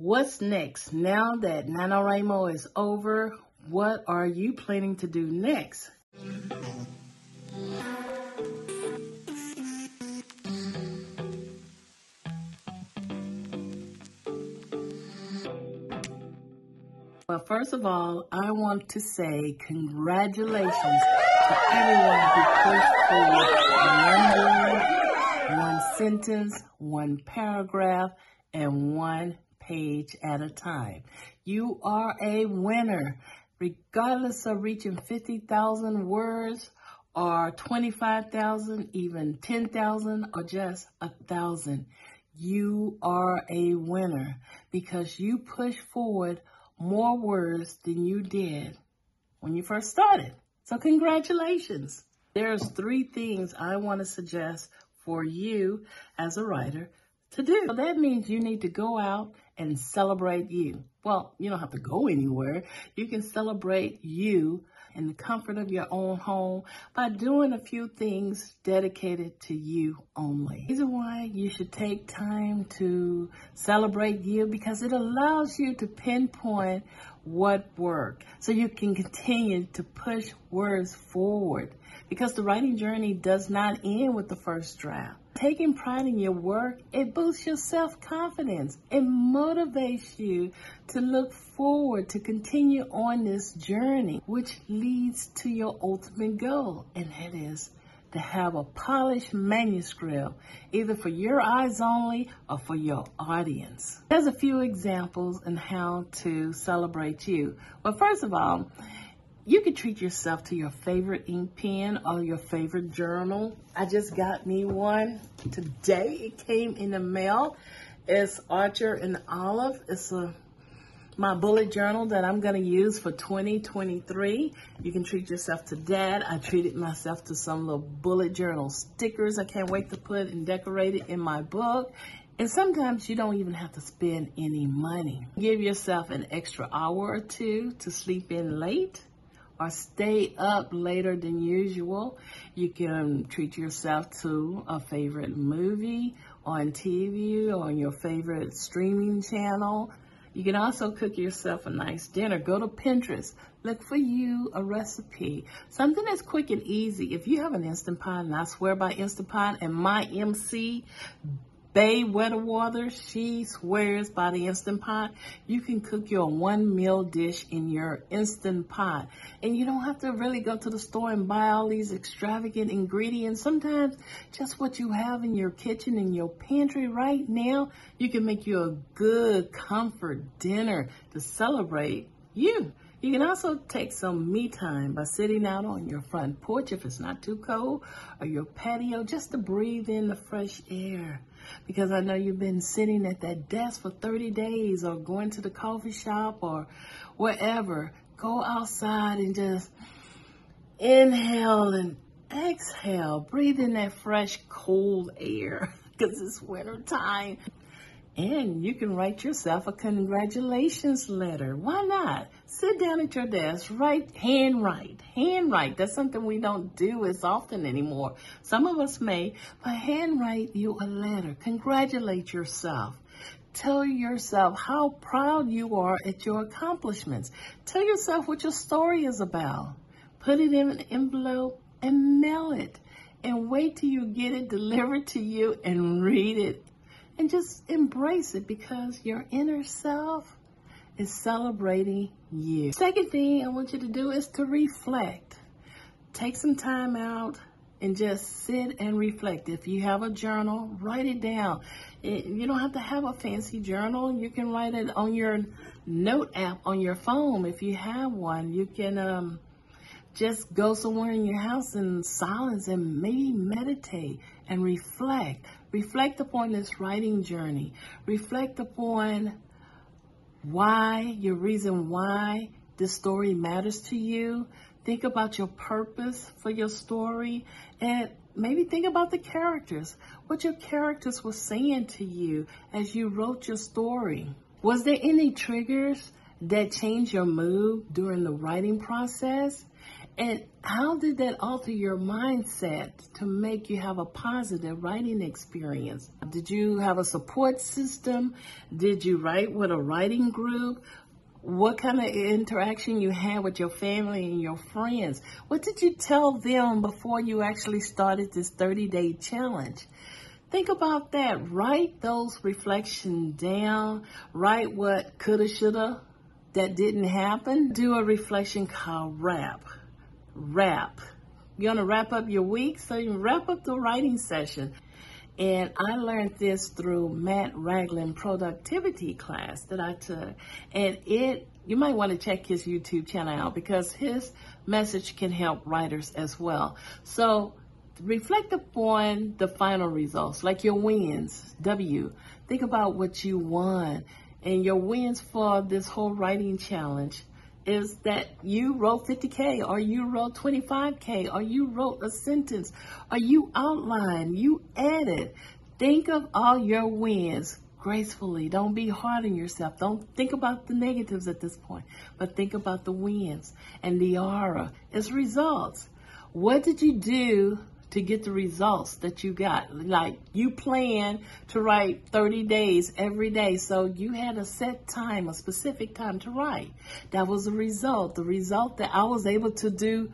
What's next? Now that NaNoWriMo is over, what are you planning to do next? Well, first of all, I want to say congratulations to everyone who pushed forward one word, one sentence, one paragraph, and one page at a time. You are a winner, regardless of reaching 50,000 words or 25,000, even 10,000 or just a thousand. You are a winner because you push forward more words than you did when you first started. So congratulations. There's three things I want to suggest for you as a writer to do. So that means you need to go out and celebrate you. Well, you don't have to go anywhere. You can celebrate you in the comfort of your own home by doing a few things dedicated to you only. Reason why you should take time to celebrate you because it allows you to pinpoint what worked so you can continue to push words forward because the writing journey does not end with the first draft. Taking pride in your work, it boosts your self-confidence. It motivates you to look forward to continue on this journey, which leads to your ultimate goal, and that is to have a polished manuscript, either for your eyes only or for your audience. There's a few examples on how to celebrate you. Well, first of all, you can treat yourself to your favorite ink pen or your favorite journal. I just got me one today. It came in the mail. It's Archer and Olive. It's a my bullet journal that I'm going to use for 2023. You can treat yourself to that. I treated myself to some little bullet journal stickers I can't wait to put and decorate it in my book. And sometimes you don't even have to spend any money. Give yourself an extra hour or two to sleep in late or stay up later than usual. You can treat yourself to a favorite movie on TV or on your favorite streaming channel. You can also cook yourself a nice dinner. Go to Pinterest. Look for you a recipe. Something that's quick and easy. If you have an Instant Pot, and I swear by Instant Pot, and my MC, Bay Weatherwater, she swears by the Instant Pot. You can cook your one meal dish in your Instant Pot. And you don't have to really go to the store and buy all these extravagant ingredients. Sometimes just what you have in your kitchen, in your pantry right now, you can make you a good comfort dinner to celebrate you. You can also take some me time by sitting out on your front porch if it's not too cold or your patio just to breathe in the fresh air. Because I know you've been sitting at that desk for 30 days or going to the coffee shop or wherever. Go outside and just inhale and exhale. Breathe in that fresh, cold air because it's winter time. And you can write yourself a congratulations letter. Why not? Sit down at your desk, write, handwrite, handwrite. That's something we don't do as often anymore. Some of us may, but handwrite you a letter. Congratulate yourself. Tell yourself how proud you are at your accomplishments. Tell yourself what your story is about. Put it in an envelope and mail it. And wait till you get it delivered to you and read it and just embrace it because your inner self is celebrating you. Second thing I want you to do is to reflect. Take some time out and just sit and reflect. If you have a journal, write it down. you don't have to have a fancy journal. You can write it on your note app on your phone. If you have one, you can um, just go somewhere in your house in silence and maybe meditate and reflect. Reflect upon this writing journey. Reflect upon why, your reason why this story matters to you. Think about your purpose for your story and maybe think about the characters, what your characters were saying to you as you wrote your story. Was there any triggers that changed your mood during the writing process? And how did that alter your mindset to make you have a positive writing experience? Did you have a support system? Did you write with a writing group? What kind of interaction you had with your family and your friends? What did you tell them before you actually started this 30 day challenge? Think about that. Write those reflections down. Write what coulda, shoulda, that didn't happen. Do a reflection called wrap wrap. You're going to wrap up your week, so you wrap up the writing session. And I learned this through Matt Ragland productivity class that I took. And it, you might want to check his YouTube channel out because his message can help writers as well. So reflect upon the final results, like your wins, W. Think about what you won and your wins for this whole writing challenge is that you wrote 50K or you wrote 25K or you wrote a sentence or you outlined, you added. Think of all your wins gracefully. Don't be hard on yourself. Don't think about the negatives at this point, but think about the wins and the aura. It's results. What did you do to get the results that you got. Like you plan to write 30 days every day. So you had a set time, a specific time to write. That was the result. The result that I was able to do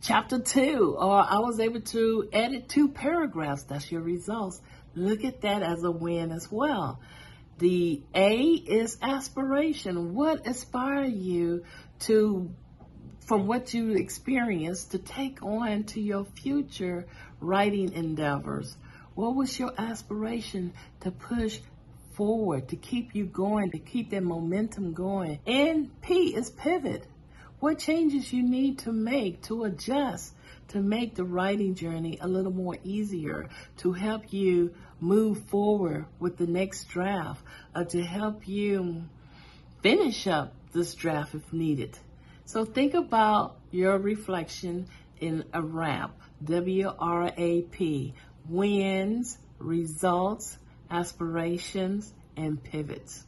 chapter two, or I was able to edit two paragraphs. That's your results. Look at that as a win as well. The A is aspiration. What aspire you to from what you experienced to take on to your future writing endeavors? What was your aspiration to push forward, to keep you going, to keep that momentum going? And P is pivot. What changes you need to make to adjust to make the writing journey a little more easier, to help you move forward with the next draft, or to help you finish up this draft if needed. So think about your reflection in a wrap. W R A P. Wins, results, aspirations, and pivots.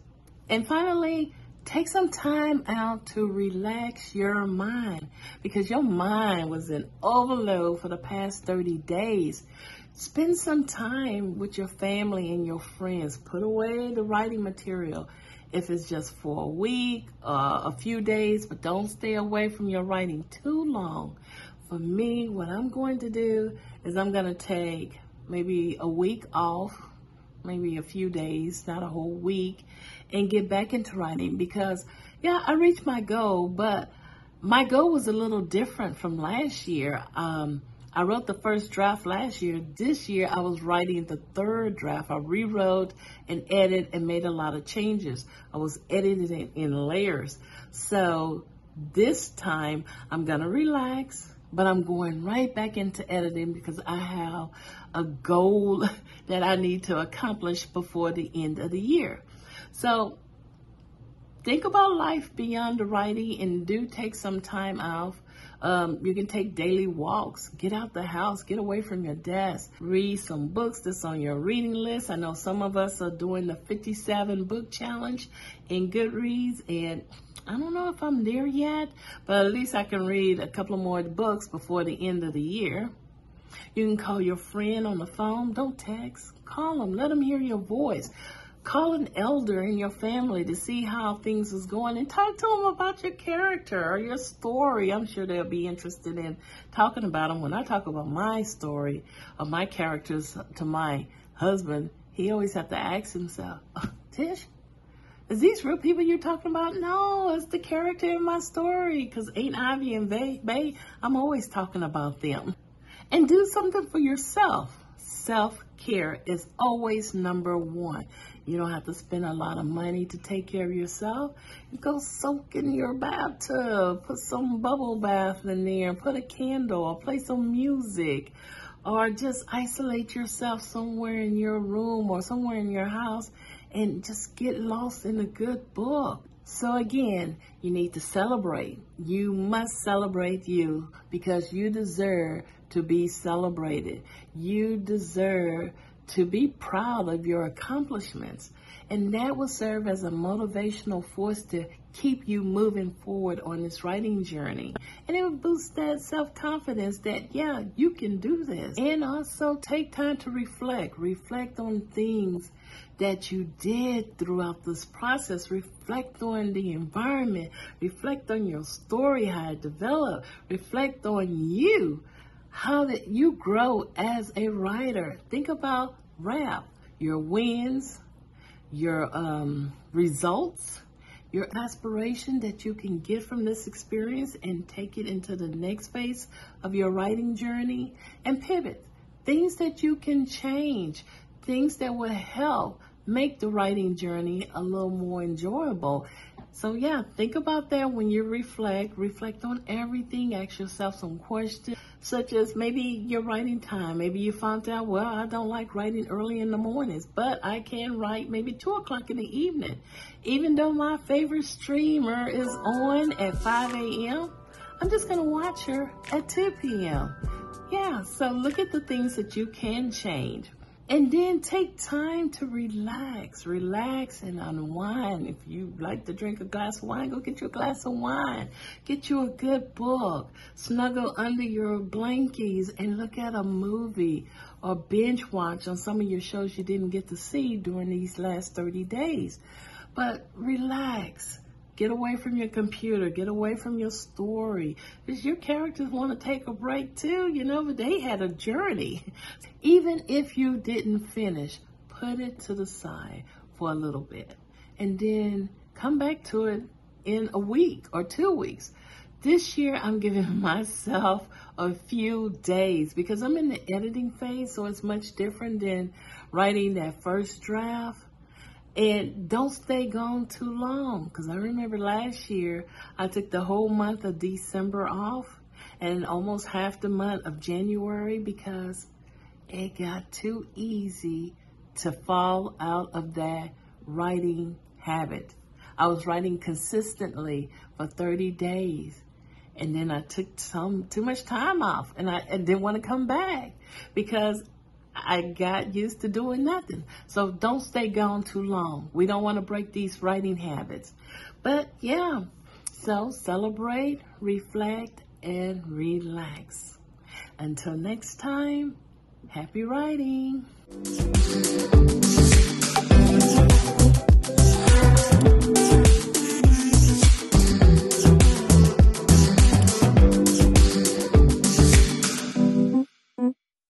And finally, take some time out to relax your mind because your mind was in overload for the past 30 days. Spend some time with your family and your friends. Put away the writing material if it's just for a week, uh, a few days, but don't stay away from your writing too long. For me, what I'm going to do is I'm going to take maybe a week off, maybe a few days, not a whole week, and get back into writing because, yeah, I reached my goal, but my goal was a little different from last year. Um, I wrote the first draft last year. This year, I was writing the third draft. I rewrote and edited and made a lot of changes. I was editing it in layers. So this time, I'm going to relax, but I'm going right back into editing because I have a goal that I need to accomplish before the end of the year. So think about life beyond the writing and do take some time off um, you can take daily walks, get out the house, get away from your desk, read some books that's on your reading list. I know some of us are doing the 57 book challenge in Goodreads, and I don't know if I'm there yet, but at least I can read a couple more books before the end of the year. You can call your friend on the phone. Don't text. Call them. Let them hear your voice. Call an elder in your family to see how things is going and talk to them about your character or your story. I'm sure they'll be interested in talking about them. When I talk about my story of my characters to my husband, he always have to ask himself, oh, Tish, is these real people you're talking about? No, it's the character in my story. Because Ain't Ivy and Bay, Bay, I'm always talking about them. And do something for yourself. Self care is always number one. You don't have to spend a lot of money to take care of yourself. You go soak in your bathtub, put some bubble bath in there, put a candle, or play some music, or just isolate yourself somewhere in your room or somewhere in your house and just get lost in a good book. So again, you need to celebrate. You must celebrate you because you deserve to be celebrated. You deserve to be proud of your accomplishments. And that will serve as a motivational force to keep you moving forward on this writing journey. And it will boost that self confidence that, yeah, you can do this. And also take time to reflect. Reflect on things that you did throughout this process. Reflect on the environment. Reflect on your story, how it developed. Reflect on you, how that you grow as a writer. Think about wrap, your wins, your um, results, your aspiration that you can get from this experience and take it into the next phase of your writing journey and pivot. Things that you can change, things that will help make the writing journey a little more enjoyable. So, yeah, think about that when you reflect. Reflect on everything. Ask yourself some questions such as maybe your writing time. Maybe you found out, well, I don't like writing early in the mornings, but I can write maybe 2 o'clock in the evening. Even though my favorite streamer is on at 5 a.m., I'm just to watch her at 2 p.m. Yeah, so look at the things that you can change. And then take time to relax, relax and unwind. If you like to drink a glass of wine, go get you a glass of wine. Get you a good book. Snuggle under your blankies and look at a movie or binge watch on some of your shows you didn't get to see during these last 30 days. But relax Get away from your computer. Get away from your story. Because your characters want to take a break too, you know, but they had a journey. Even if you didn't finish, put it to the side for a little bit. And then come back to it in a week or two weeks. This year, I'm giving myself a few days because I'm in the editing phase, so it's much different than writing that first draft. And don't stay gone too long because I remember last year I took the whole month of December off and almost half the month of January because it got too easy to fall out of that writing habit. I was writing consistently for 30 days and then I took some too much time off and I, I didn't want to come back because I got used to doing nothing. So don't stay gone too long. We don't want to break these writing habits. But yeah, so celebrate, reflect, and relax. Until next time, happy writing.